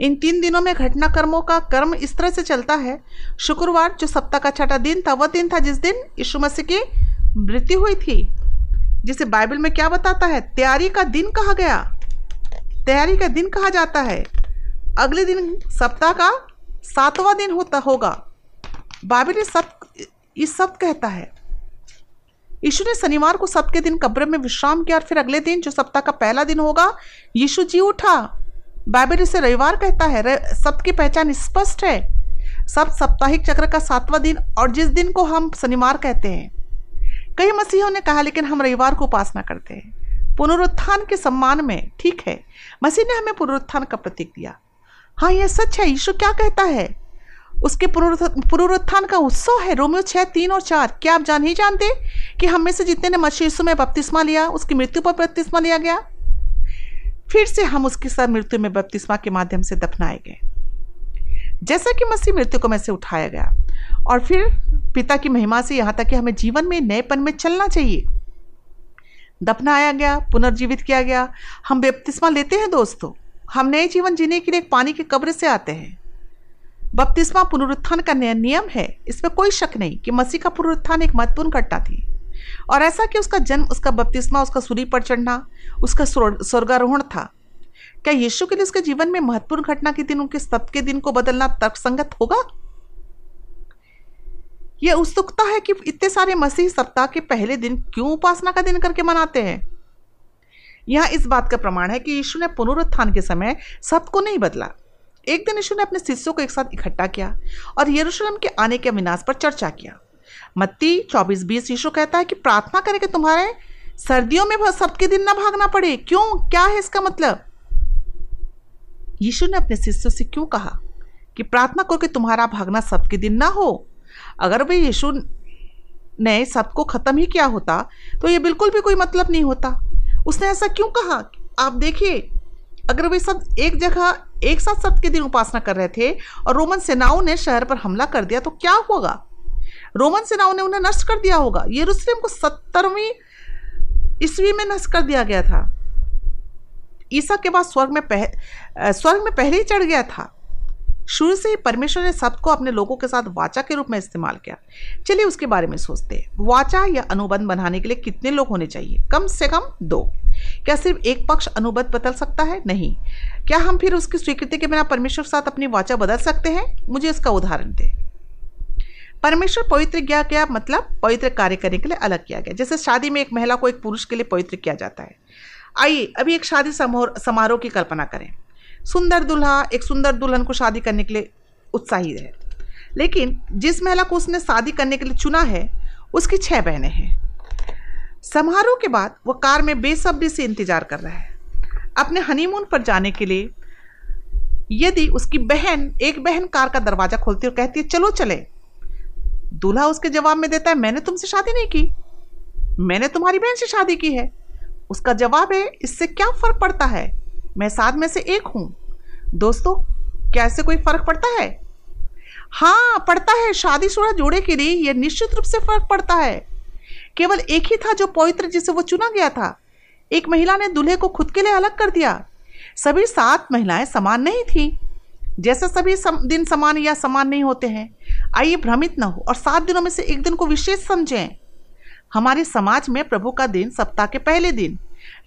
A: इन तीन दिनों में घटना कर्मों का कर्म इस तरह से चलता है। शुक्रवार, जो सप्ताह का छठा दिन था, वह दिन था जिस दिन यीशु मसीह की मृत्यु हुई थी, जिसे बाइबल में क्या बताता है? तैयारी का दिन कहा गया। तैयारी का दिन कहा जाता है। अगले दिन, सप्ताह का सातवां दिन होता होगा। बाइबल सब, इस सब कहता है। यीशु ने शनिवार को सबके दिन कब्र में विश्राम किया और फिर अगले दिन, जो सप्ताह का पहला दिन होगा, यीशु जी उठा। बाइबल इसे रविवार कहता है। सबकी पहचान स्पष्ट है। सब साप्ताहिक चक्र का सातवां दिन और जिस दिन को हम शनिवार कहते हैं। कई मसीहों ने कहा, लेकिन हम रविवार को उपासना करते हैं। पुनरुत्थान के सम्मान में, ठीक है। मसीह ने हमें पुनरुत्थान का प्रतीक दिया। हाँ यह सच है। यीशु क्या कहता है? उसके पुनरुत्थान का उत्सव है, रोमियो छः तीन और चार। क्या आप जान ही जानते कि हम में से जितने ने यीशु में बपतिस्मा लिया, उसकी मृत्यु पर बपतिस्मा लिया गया? फिर से हम उसके साथ मृत्यु में बपतिस्मा के माध्यम से दफनाए गए। जैसा कि मसीह मृत्यु को में से उठाया गया। और फिर पिता की महिमा से यहाँ तक कि हमें जीवन में नएपन में चलना चाहिए। दफनाया गया, पुनर्जीवित किया गया। हम बपतिस्मा लेते हैं, दोस्तों। हम नए जीवन जीने के लिए पानी की कब्र से आते हैं। बपतिस्मा पुनरुत्थान का नियम है। इसमें कोई शक नहीं कि मसीह का पुनरुत्थान एक महत्वपूर्ण घटना थी। और ऐसा कि उसका जन्म, उसका बपतिस्मा, उसका सूरी पर चढ़ना, उसका स्वर्गारोहण था। क्या यीशु के लिए उसके जीवन में महत्वपूर्ण घटना के दिन उनके सब के दिन को बदलना तर्कसंगत होगा? यह उत्सुकता है कि इतने सारे मसीह सप्ताह के पहले दिन क्यों उपासना का दिन करके मनाते हैं? यह इस बात का प्रमाण है कि यीशु ने पुनरुत्थान के समय सबको नहीं बदला। एक दिन यीशु ने अपने शिष्यों को एक साथ इकट्ठा किया और यरूशलेम के आने के विनाश पर चर्चा किया। मत्ती चौबीस बीस यीशु कहता है कि प्रार्थना करें कि तुम्हारे सर्दियों में सबके दिन ना भागना पड़े। क्यों? क्या है इसका मतलब? यीशु ने अपने शिष्यों से क्यों कहा कि प्रार्थना करो कि तुम्हारा भागना सबके दिन ना हो? अगर वे यीशु ने सबको खत्म ही किया होता तो ये बिल्कुल भी कोई मतलब नहीं होता। उसने ऐसा क्यों कहा? आप देखिए, अगर वे सब एक जगह एक साथ सत्य के दिन उपासना कर रहे थे और रोमन सेनाओं ने शहर पर हमला कर दिया तो क्या होगा? रोमन सेनाओं ने उन्हें नष्ट कर दिया होगा। यरूशलेम को सत्तरवीं ईस्वी में नष्ट कर दिया गया था। ईसा के बाद स्वर्ग में पह स्वर्ग में पहले ही चढ़ गया था। शुरू से ही परमेश्वर ने सबको अपने लोगों के साथ वाचा के रूप में इस्तेमाल किया। चलिए उसके बारे में सोचते हैं। वाचा या अनुबंध बनाने के लिए कितने लोग होने चाहिए? कम से कम दो। क्या सिर्फ़ एक पक्ष अनुबंध बदल सकता है? नहीं। क्या हम फिर उसकी स्वीकृति के बिना परमेश्वर के साथ अपनी वाचा बदल सकते हैं? मुझे इसका उदाहरण दे। परमेश्वर पवित्र किया गया मतलब? पवित्र कार्य करने के लिए अलग किया गया। जैसे शादी में एक महिला को एक पुरुष के लिए पवित्र किया जाता है। आइए, अभी एक शादी समारोह की कल्पना करें। सुंदर दुल्हा, एक सुंदर दुल्हन को शादी करने के लिए उत्साहित है। लेकिन जिस महिला को उसने शादी करने के लिए चुना है, उसकी छह बहनें हैं। समारोह के बाद वो कार में बेसब्री से इंतज़ार कर रहा है। अपने हनीमून पर जाने के लिए यदि उसकी बहन, एक बहन कार का दरवाज़ा खोलती और कहती है, चलो चले। दूल्हा उसके जवाब में देता है, मैंने तुमसे शादी नहीं की। मैंने तुम्हारी बहन से शादी की है। उसका जवाब है, इससे क्या फ़र्क पड़ता है? मैं साथ में से एक हूँ। दोस्तों, क्या इससे कोई फ़र्क पड़ता है? हाँ पड़ता है। शादीशुदा जोड़े के लिए यह निश्चित रूप से फ़र्क पड़ता है। केवल एक ही था जो पवित्र जिसे वो चुना गया था। एक महिला ने दूल्हे को खुद के लिए अलग कर दिया। सभी सात महिलाएँ समान नहीं थी। जैसे सभी सम, दिन समान या समान नहीं होते हैं आइए भ्रमित न हो और सात दिनों में से एक दिन को विशेष समझें। हमारे समाज में प्रभु का दिन सप्ताह के पहले दिन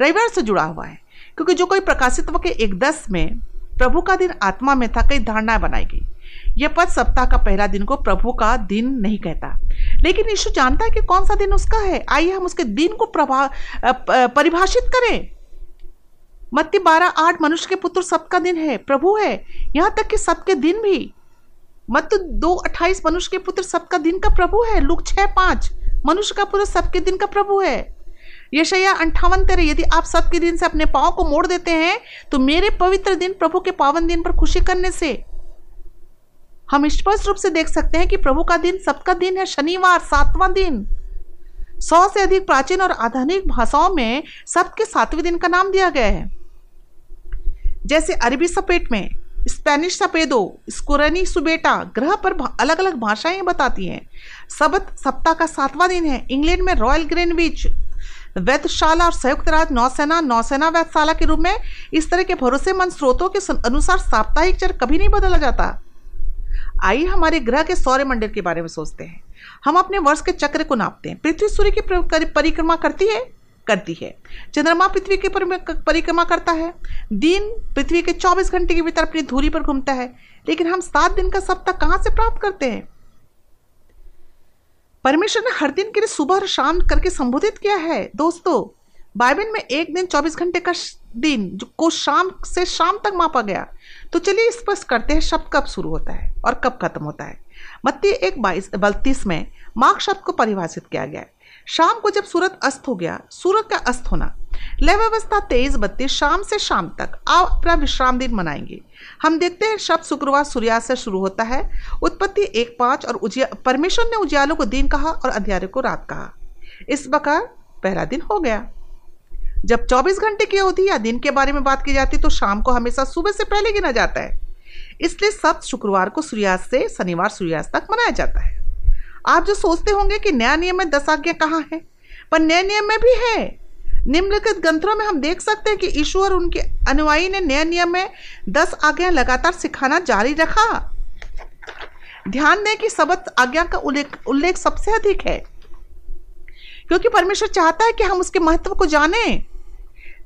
A: रविवार से जुड़ा हुआ है क्योंकि जो कोई प्रकाशित्व के एक दस में प्रभु का दिन आत्मा में था कई धारणाएँ बनाई गई। यह पद सप्ताह का पहला दिन को प्रभु का दिन नहीं कहता। लेकिन यीशु जानता है कि कौन सा दिन उसका है। आइए हम उसके दिन को प्रभा परिभाषित करें। मत्ती बारह आठ, मनुष्य के पुत्र सबका दिन है, प्रभु है, यहाँ तक कि सबके दिन भी। मत दो अट्ठाईस, मनुष्य के पुत्र सबका दिन का प्रभु है। लुक छः पाँच, मनुष्य का पुत्र सबके दिन का प्रभु है। यशया अंठावन, तेरे, यदि आप सबके दिन से अपने पाँव को मोड़ देते हैं तो मेरे पवित्र दिन प्रभु के पावन दिन पर खुशी करने से। हम स्पष्ट रूप से देख सकते हैं कि प्रभु का दिन सबका दिन है, शनिवार, सातवां दिन। सौ से अधिक प्राचीन और आधुनिक भाषाओं में सबके सातवें दिन का नाम दिया गया है। जैसे अरबी सपेट में, स्पेनिश सपेदो, स्कोरनी सुबेटा ग्रह पर अलग अलग भाषाएँ बताती हैं। सबत सप्ताह का सातवां दिन है। इंग्लैंड में रॉयल ग्रेनविच, वैधशाला और संयुक्त राज्य नौसेना नौसेना वैधशाला के रूप में इस तरह के भरोसेमंद स्रोतों के अनुसार साप्ताहिक चर कभी नहीं बदला जाता। आइए हमारे ग्रह के सौर्य मंडल के बारे में सोचते हैं। हम अपने वर्ष के चक्र को नापते हैं। पृथ्वी सूर्य की परिक्रमा करती है? करती है। चंद्रमा पृथ्वी की परिक्रमा करता है। दिन पृथ्वी के 24 घंटे के भीतर अपनी धूरी पर घूमता है। लेकिन हम सात दिन का सप्ताह कहाँ से प्राप्त करते हैं? परमेश्वर ने हर दिन के लिए सुबह और शाम करके संबोधित किया है। दोस्तों, बाइबल में एक दिन 24 घंटे का दिन को शाम से शाम तक मापा गया। तो चलिए स्पष्ट करते हैं, शब्द कब शुरू होता है और कब खत्म होता है। मत्ती एक बाईस, बत्तीस में माघ शब्द को परिभाषित किया गया है। शाम को जब सूरज अस्त हो गया सूरज का अस्त होना, लय व्यवस्था तेईस, बत्तीस, शाम से शाम तक, आप अपना विश्राम दिन मनाएँगे। हम देखते हैं शब्द शुक्रवार, सूर्यास्त से शुरू होता है, उत्पत्ति एक, पाँच और परमेश्वर ने उजियालों को दिन कहा और अंधियारे को रात कहा। इस प्रकार पहला दिन हो गया। जब 24 घंटे की अवधि या दिन के बारे में बात की जाती है तो शाम को हमेशा सुबह से पहले गिना जाता है। इसलिए सब शुक्रवार को सूर्यास्त से शनिवार सूर्यास्त तक मनाया जाता है। आप जो सोचते होंगे कि नया नियम में दस आज्ञा कहाँ है, पर नए नियम में भी है। निम्नलिखित ग्रंथों में हम देख सकते हैं कि ईश्वर उनके अनुयायी ने नए नियम में दस आज्ञा लगातार सिखाना जारी रखा। ध्यान दें कि सबत आज्ञा का उल्लेख उल्लेख सबसे अधिक है, क्योंकि परमेश्वर चाहता है कि हम उसके महत्व को जाने।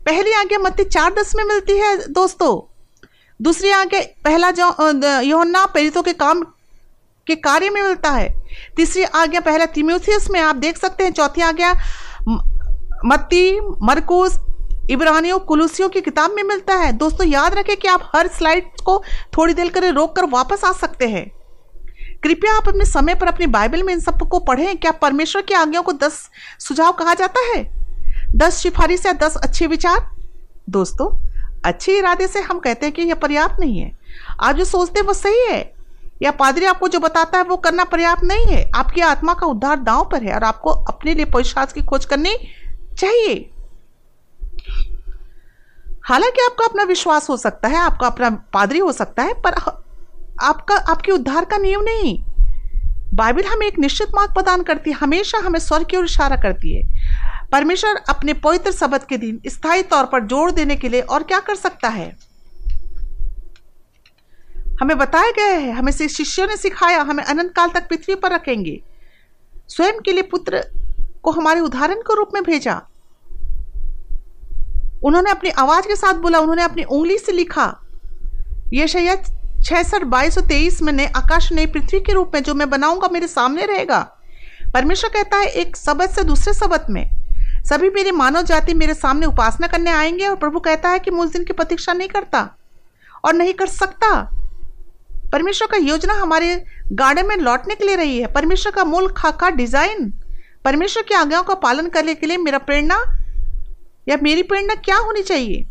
A: पहली आज्ञा मत्ती चार दस में मिलती है, दोस्तों। दूसरी आज्ञा, पहला जो योना प्रेरितों के काम, के कार्य में मिलता है। तीसरी आज्ञा, पहला तिम्यूथियस में आप देख सकते हैं। चौथी आज्ञा मत्ती, मरकुस, इब्रानियों, कुलूसियों की किताब में मिलता है। दोस्तों, याद रखें कि आप हर स्लाइड को थोड़ी देर कर रोक कर वापस आ सकते हैं। कृपया आप अपने समय पर अपनी बाइबल में इन सबको पढ़ें। क्या परमेश्वर की आज्ञाओं को दस सुझाव कहा जाता है? दस सिफारिश या दस अच्छे विचार। दोस्तों, अच्छे इरादे से हम कहते हैं कि यह पर्याप्त नहीं है। आप जो सोचते हैं वो सही है। या पादरी आपको जो बताता है वो करना पर्याप्त नहीं है। आपकी आत्मा का उद्धार दांव पर है और आपको अपने लिए पुरुषार्थ की खोज करनी चाहिए। हालाँकि आपका अपना विश्वास हो सकता है, आपका अपना पादरी हो सकता है, पर आपका, आपके उद्धार का नियम नहीं। बाइबल हमें एक निश्चित मार्ग प्रदान करती है, हमेशा हमें स्वर्ग की ओर इशारा करती है। परमेश्वर अपने पवित्र शब्द के दिन स्थायी तौर पर जोड़ देने के लिए और क्या कर सकता है? हमें बताया गया है, हमें शिष्यों ने सिखाया, हमें अनंत काल तक पृथ्वी पर रखेंगे। स्वयं के लिए पुत्र को हमारे उदाहरण के रूप में भेजा। उन्होंने अपनी आवाज़ के साथ बोला, उन्होंने अपनी उंगली से लिखा। ये शायद छसठ बाईस और तेईस में ने आकाश ने पृथ्वी के रूप में जो मैं बनाऊँगा मेरे सामने रहेगा। परमेश्वर कहता है, एक शब्द से दूसरे शब्द में। सभी मेरी मानव जाति मेरे सामने उपासना करने आएँगे और प्रभु कहता है कि मैं उस दिन की प्रतीक्षा नहीं करता और नहीं कर सकता। परमेश्वर का योजना हमारे गार्डन में लौटने के लिए रही है। परमेश्वर का मूल खाका डिज़ाइन। परमेश्वर की आज्ञाओं का पालन करने के लिए मेरा प्रेरणा या मेरी प्रेरणा क्या होनी चाहिए?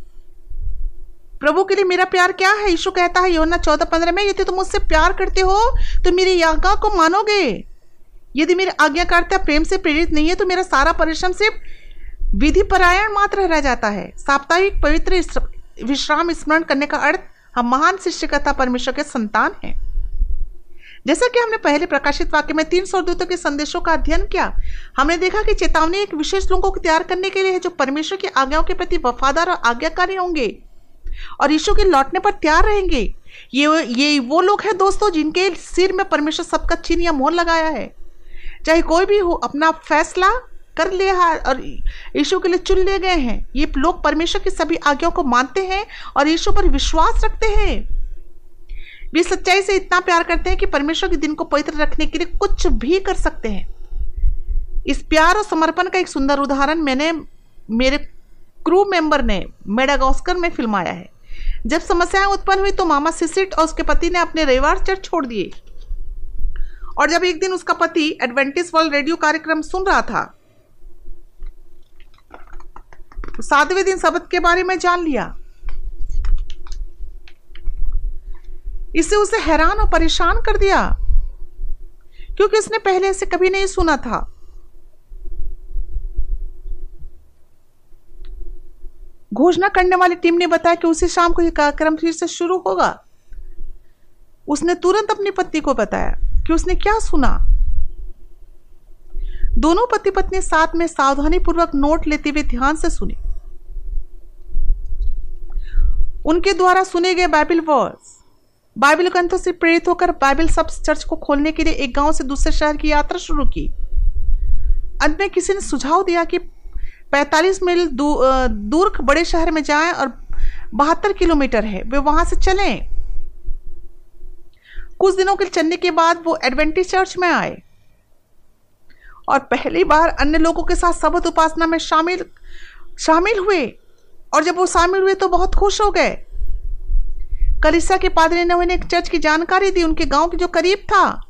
A: प्रभु के लिए मेरा प्यार क्या है? यीशु कहता है योना चौदह पंद्रह में, यदि तुम मुझसे प्यार करते हो तो मेरी आज्ञा को मानोगे। यदि मेरे आज्ञाकारिता प्रेम से प्रेरित नहीं है तो मेरा सारा परिश्रम सिर्फ़ विधि परायण मात्र रह जाता है। साप्ताहिक पवित्र विश्राम स्मरण करने का अर्थ, हम महान शिष्यकता परमेश्वर के संतान हैं। जैसा कि हमने पहले प्रकाशित वाक्य में तीन स्वर्गदूतों के संदेशों का अध्ययन किया, हमने देखा कि चेतावनी एक विशेष लोगों को तैयार करने के लिए है, जो परमेश्वर की आज्ञाओं के प्रति वफादार और आज्ञाकारी होंगे। और यीशु के लौटने पर तैयार रहेंगे। ये ये वो लोग हैं दोस्तों जिनके सिर में परमेश्वर सबका चिन्ह या मोहर लगाया है। चाहे कोई भी हो, अपना फैसला कर लिया और यीशु के लिए चुन लिए गए हैं। ये लोग परमेश्वर की सभी आज्ञाओं को मानते हैं और यीशु पर विश्वास रखते हैं। वे सच्चाई से इतना प्यार करते हैं कि परमेश्वर के दिन को पवित्र रखने के लिए कुछ भी कर सकते हैं। इस प्यार और समर्पण का एक सुंदर उदाहरण मैंने मेरे क्रू मेंबर ने मेडागॉस्कर में फिल्माया है। जब समस्याएँ उत्पन्न हुई तो मामा सिसिट और उसके पति ने अपने रविवार चर्च छोड़ दिए। और जब एक दिन उसका पति एडवेंटिस वर्ल्ड रेडियो कार्यक्रम सुन रहा था तो सातवें दिन शब्द के बारे में जान लिया। इससे उसे हैरान और परेशान कर दिया, क्योंकि उसने पहले से कभी नहीं सुना था। घोषणा करने वाली टीम ने बताया कि उसी शाम को यह कार्यक्रम फिर से शुरू होगा। उसने तुरंत अपनी पत्नी को बताया कि उसने क्या सुना। दोनों पति पत्नी साथ में सावधानी पूर्वक नोट लेते हुए ध्यान से सुने। उनके द्वारा सुने गए बाइबल वर्स बाइबल ग्रंथों से प्रेरित होकर बाइबल सब चर्च को खोलने के लिए एक गाँव से दूसरे शहर की यात्रा शुरू की। अंत में किसी ने सुझाव दिया कि 45 मील दूर बड़े शहर में जाएँ और बहत्तर किलोमीटर है। वे वहाँ से चलें। कुछ दिनों के चलने के बाद वो एडवेंटिस चर्च में आए। और पहली बार अन्य लोगों के साथ सबद उपासना में शामिल शामिल हुए। और जब वो शामिल हुए तो बहुत खुश हो गए। कलिसा के पादरी ने उन्हें एक चर्च की जानकारी दी, उनके गाँव के जो करीब था।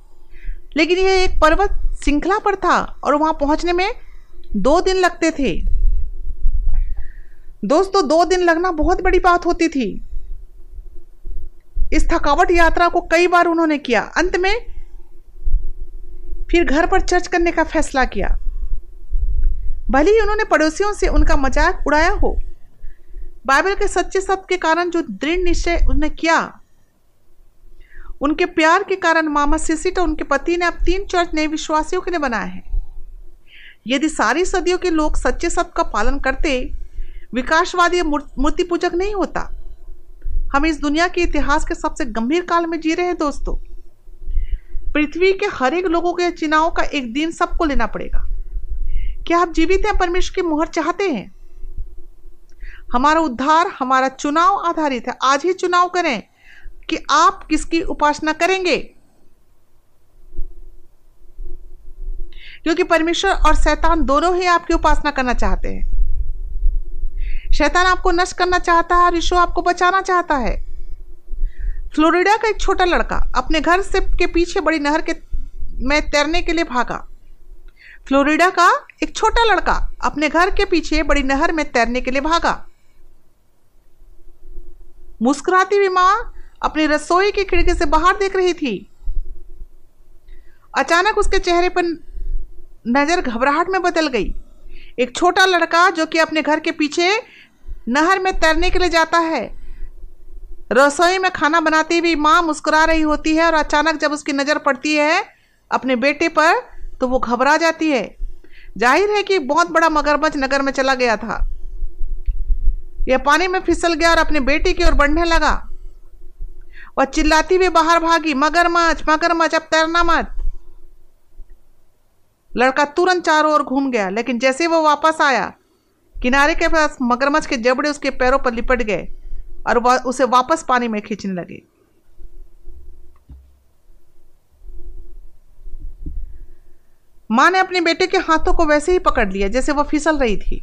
A: लेकिन यह एक पर्वत श्रृंखला पर था और वहाँ पहुँचने में दो दिन लगते थे। दोस्तों, दो दिन लगना बहुत बड़ी बात होती थी। इस थकावट यात्रा को कई बार उन्होंने किया। अंत में फिर घर पर चर्च करने का फैसला किया। भले ही उन्होंने पड़ोसियों से उनका मज़ाक उड़ाया हो, बाइबल के सच्चे शब्द के कारण जो दृढ़ निश्चय उन्होंने किया, उनके प्यार के कारण मामा सिसिट और उनके पति ने अब तीन चर्च नए विश्वासियों के लिए बनाए हैं। यदि सारी सदियों के लोग सच्चे शब्द का पालन करते, विकासवादी मूर्ति पूजक नहीं होता। हम इस दुनिया के इतिहास के सबसे गंभीर काल में जी रहे हैं दोस्तों। पृथ्वी के हर एक लोगों के चुनाव का एक दिन सबको लेना पड़ेगा। क्या आप जीवित हैं परमेश्वर की मुहर चाहते हैं? हमारा उद्धार, हमारा चुनाव आधारित है। आज ही चुनाव करें कि आप किसकी उपासना करेंगे? क्योंकि परमेश्वर और शैतान दोनों ही आपकी उपासना करना चाहते हैं। शैतान आपको नष्ट करना चाहता है और ईशो आपको बचाना चाहता है। फ्लोरिडा का एक छोटा लड़का अपने घर से के पीछे बड़ी नहर के में तैरने के लिए भागा। फ्लोरिडा का एक छोटा लड़का अपने घर के पीछे बड़ी नहर में तैरने के लिए भागा। मुस्कुराती हुई माँ अपनी रसोई की खिड़की से बाहर देख रही थी। अचानक उसके चेहरे पर नज़र घबराहट में बदल गई। एक छोटा लड़का जो कि अपने घर के पीछे नहर में तैरने के लिए जाता है। रसोई में खाना बनाती हुई माँ मुस्कुरा रही होती है और अचानक जब उसकी नज़र पड़ती है अपने बेटे पर तो वो घबरा जाती है। ज़ाहिर है कि बहुत बड़ा मगरमच्छ नगर में चला गया था। यह पानी में फिसल गया और अपने बेटे की ओर बढ़ने लगा। वह चिल्लाती हुई बाहर भागी, मगरमच्छ मगरमच्छ, अब तैरना मत। लड़का तुरंत चारों ओर घूम गया, लेकिन जैसे वो वापस आया, किनारे के पास मगरमच्छ के जबड़े उसके पैरों पर लिपट गए और वह उसे वापस पानी में खींचने लगे। माँ ने अपने बेटे के हाथों को वैसे ही पकड़ लिया, जैसे वह फिसल रही थी,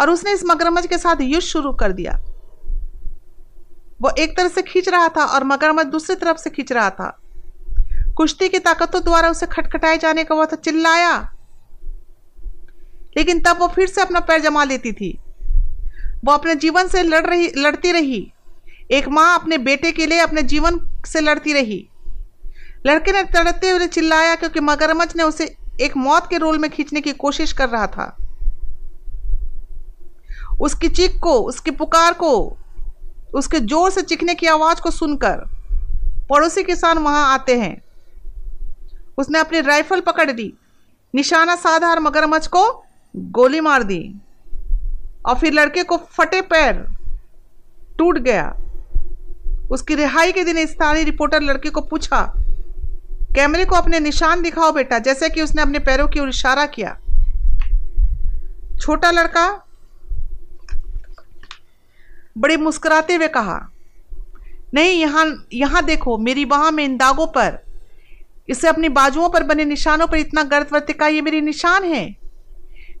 A: और उसने इस मगरमच्छ के साथ युद्ध शुरू कर दिया। वो एक तरफ़ से खींच रहा था और मगरमच्छ दूसरी तरफ़ से खींच रहा था। कुश्ती की ताकतों द्वारा उसे खटखटाए जाने का वह तो चिल्लाया। लेकिन तब वो फिर से अपना पैर जमा लेती थी। वो अपने जीवन से लड़ रही, लड़ती रही। एक माँ अपने बेटे के लिए अपने जीवन से लड़ती रही। लड़के ने तड़ते हुए चिल्लाया क्योंकि मगरमच्छ ने उसे एक मौत के रोल में खींचने की कोशिश कर रहा था। उसकी चीख को, उसकी पुकार को, उसके ज़ोर से चिखने की आवाज़ को सुनकर पड़ोसी किसान वहाँ आते हैं। उसने अपनी राइफल पकड़ ली। निशाना साधार मगरमच्छ को गोली मार दी और फिर लड़के को फटे पैर टूट गया। उसकी रिहाई के दिन स्थानीय रिपोर्टर लड़के को पूछा, कैमरे को अपने निशान दिखाओ बेटा, जैसे कि उसने अपने पैरों की ओर इशारा किया। छोटा लड़का बड़े मुस्कुराते हुए कहा, नहीं, यहाँ यहाँ देखो, मेरी बाह में इन दागों पर इसे अपनी बाजुओं पर बने निशानों पर इतना गर्द वर्तिका ये मेरी निशान है।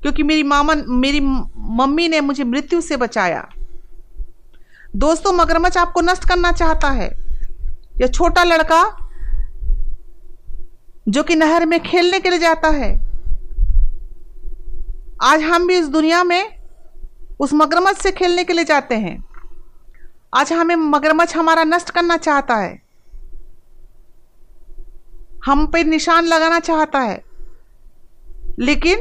A: क्योंकि मेरी मामा, मेरी मम्मी ने मुझे मृत्यु से बचाया। दोस्तों, मगरमच्छ आपको नष्ट करना चाहता है। यह छोटा लड़का जो कि नहर में खेलने के लिए जाता है। आज हम भी इस दुनिया में उस मगरमच्छ से खेलने के लिए जाते हैं। आज हमें मगरमच्छ हमारा नष्ट करना चाहता है। हम पे निशान लगाना चाहता है। लेकिन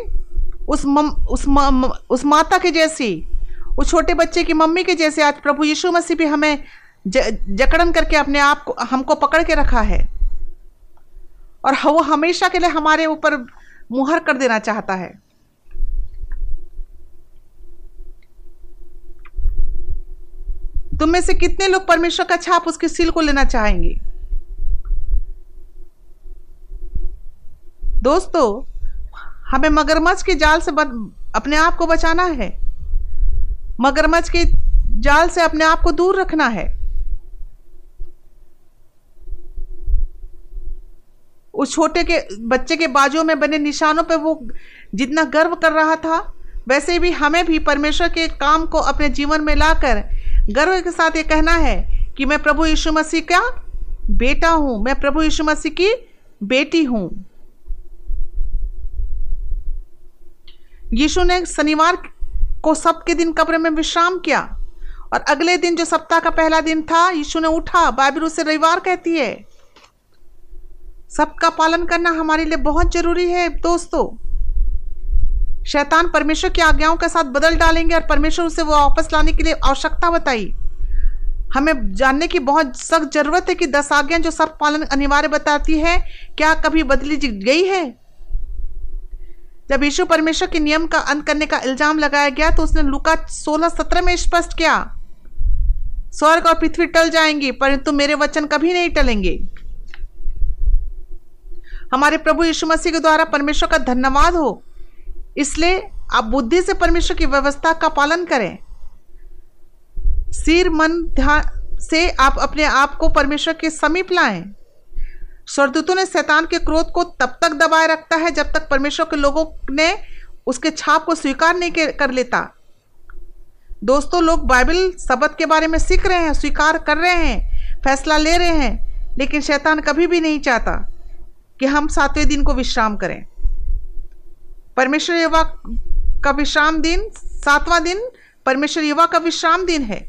A: उस मम, उस मम, उस माता के जैसी उस छोटे बच्चे की मम्मी के जैसे आज प्रभु यीशु मसीह भी हमें ज, जकड़न करके अपने आप को हमको पकड़ के रखा है। और वो हमेशा के लिए हमारे ऊपर मुहर कर देना चाहता है। तुम में से कितने लोग परमेश्वर का छाप उसके सील को लेना चाहेंगे? दोस्तों, हमें मगरमच्छ के जाल से अपने आप को बचाना है। मगरमच्छ के जाल से अपने आप को दूर रखना है। उस छोटे के, बच्चे के बाजू में बने निशानों पर वो जितना गर्व कर रहा था, वैसे भी हमें भी परमेश्वर के काम को अपने जीवन में लाकर गर्व के साथ ये कहना है कि मैं प्रभु यीशु मसीह का बेटा हूँ। मैं प्रभु यीशु मसीह की बेटी हूँ। यीशु ने शनिवार को सब के दिन कब्र में विश्राम किया और अगले दिन जो सप्ताह का पहला दिन था, यीशु ने उठा, बाइबल उसे रविवार कहती है। सबका पालन करना हमारे लिए बहुत ज़रूरी है दोस्तों। शैतान परमेश्वर की आज्ञाओं के साथ बदल डालेंगे और परमेश्वर उसे वो वापस लाने के लिए आवश्यकता बताई। हमें जानने की बहुत सख्त ज़रूरत है कि दस आज्ञा जो सब पालन अनिवार्य बताती है, क्या कभी बदली गई है? जब यीशु परमेश्वर के नियम का अंत करने का इल्ज़ाम लगाया गया तो उसने लुका सोलह सत्रह में स्पष्ट किया, स्वर्ग और पृथ्वी टल जाएँगी, परंतु मेरे वचन कभी नहीं टलेंगे। हमारे प्रभु यीशु मसीह के द्वारा परमेश्वर का धन्यवाद हो। इसलिए आप बुद्धि से परमेश्वर की व्यवस्था का पालन करें। सिर, मन, ध्यान से आप अपने आप को परमेश्वर के समीप लाएँ। स्वर्गदूतों ने शैतान के क्रोध को तब तक दबाए रखता है जब तक परमेश्वर के लोगों ने उसके छाप को स्वीकार नहीं कर लेता। दोस्तों, लोग बाइबल शब्द के बारे में सीख रहे हैं, स्वीकार कर रहे हैं, फैसला ले रहे हैं, लेकिन शैतान कभी भी नहीं चाहता कि हम सातवें दिन को विश्राम करें। परमेश्वर युवा का विश्राम दिन, सातवां दिन परमेश्वर युवा का विश्राम दिन है।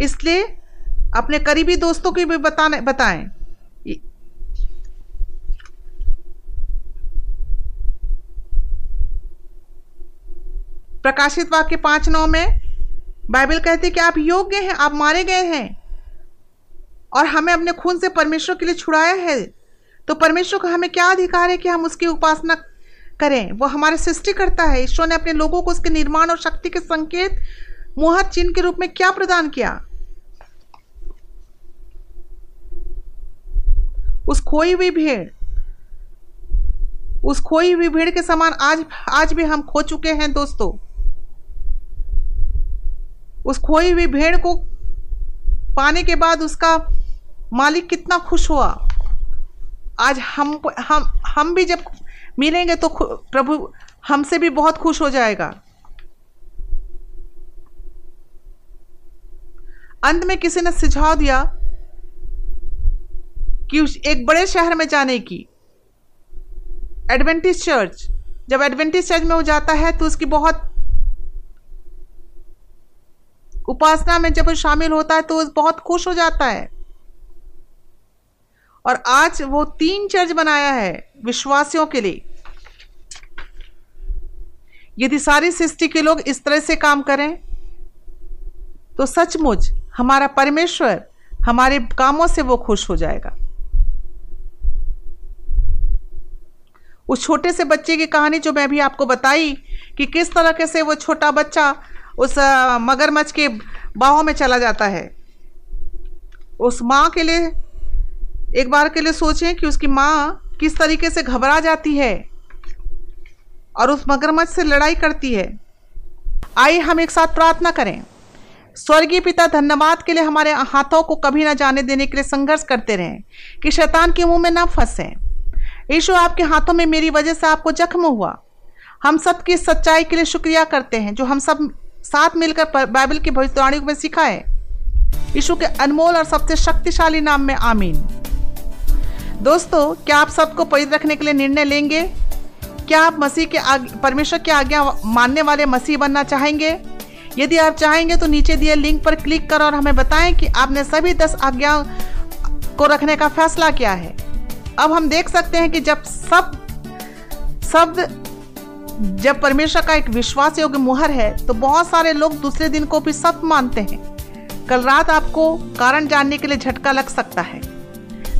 A: इसलिए अपने करीबी दोस्तों को भी बताने बताएँ। प्रकाशित वाक्य पाँच नौ में, बाइबल कहती है कि आप योग्य हैं, आप मारे गए हैं, और हमें अपने खून से परमेश्वर के लिए छुड़ाया है। तो परमेश्वर का हमें क्या अधिकार है कि हम उसकी उपासना करें? वो हमारे सृष्टि करता है। ईश्वर ने अपने लोगों को उसके निर्माण और शक्ति के संकेत, मुहर, चिन्ह के रूप में क्या प्रदान किया? उस खोई हुई भीड़, उस खोई हुई भीड़ के समान आज आज भी हम खो चुके हैं दोस्तों। उस खोई हुई भेड़ को पाने के बाद उसका मालिक कितना खुश हुआ। आज हम हम हम भी जब मिलेंगे तो प्रभु हमसे भी बहुत खुश हो जाएगा। अंत में किसी ने सुझाव दिया कि एक बड़े शहर में जाने की। एडवेंटिस चर्च, जब एडवेंटिस चर्च में वो जाता है तो उसकी बहुत उपासना में जब शामिल होता है तो बहुत खुश हो जाता है। और आज वो तीन चर्च बनाया है विश्वासियों के लिए। यदि सारी सृष्टि के लोग इस तरह से काम करें तो सचमुच हमारा परमेश्वर हमारे कामों से वो खुश हो जाएगा। उस छोटे से बच्चे की कहानी जो मैं भी आपको बताई कि किस तरह से वो छोटा बच्चा उस मगरमच्छ के बाहों में चला जाता है। उस माँ के लिए, एक बार के लिए सोचें कि उसकी माँ किस तरीके से घबरा जाती है और उस मगरमच्छ से लड़ाई करती है। आइए हम एक साथ प्रार्थना करें। स्वर्गीय पिता, धन्यवाद के लिए हमारे हाथों को कभी ना जाने देने के लिए संघर्ष करते रहें, कि शैतान के मुँह में ना फंसे। यीशु आपके हाथों में मेरी वजह से आपको जख्म हुआ। हम सब की सच्चाई के लिए शुक्रिया करते हैं, जो हम सब साथ मिलकर बाइबल की भविष्यवाणी में सीखा है यीशु के अनमोल और सबसे शक्तिशाली नाम में आमीन। दोस्तों, क्या आप सबको पवित्र रखने के लिए निर्णय लेंगे? क्या आप मसीह के परमेश्वर की आज्ञा मानने वाले मसीह बनना चाहेंगे? यदि आप चाहेंगे तो नीचे दिए लिंक पर क्लिक करो और हमें बताएँ कि आपने सभी दस आज्ञा को रखने का फैसला किया है। अब हम देख सकते हैं कि जब सब शब्द जब परमेश्वर का एक विश्वास योग्य मुहर है तो बहुत सारे लोग दूसरे दिन को भी सत्य मानते हैं। कल रात आपको कारण जानने के लिए झटका लग सकता है।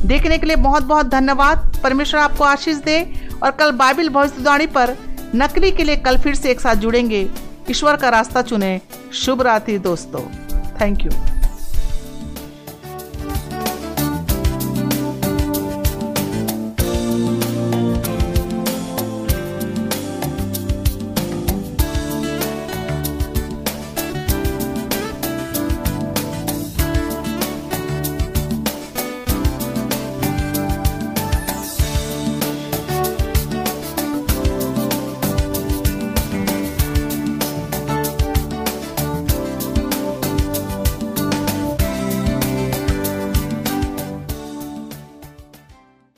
A: देखने के लिए बहुत बहुत धन्यवाद। परमेश्वर आपको आशीष दे और कल बाइबल भविष्यवाणी पर नकली के लिए कल फिर से एक साथ जुड़ेंगे। ईश्वर का रास्ता चुने। शुभ रात्रि दोस्तों। Thank you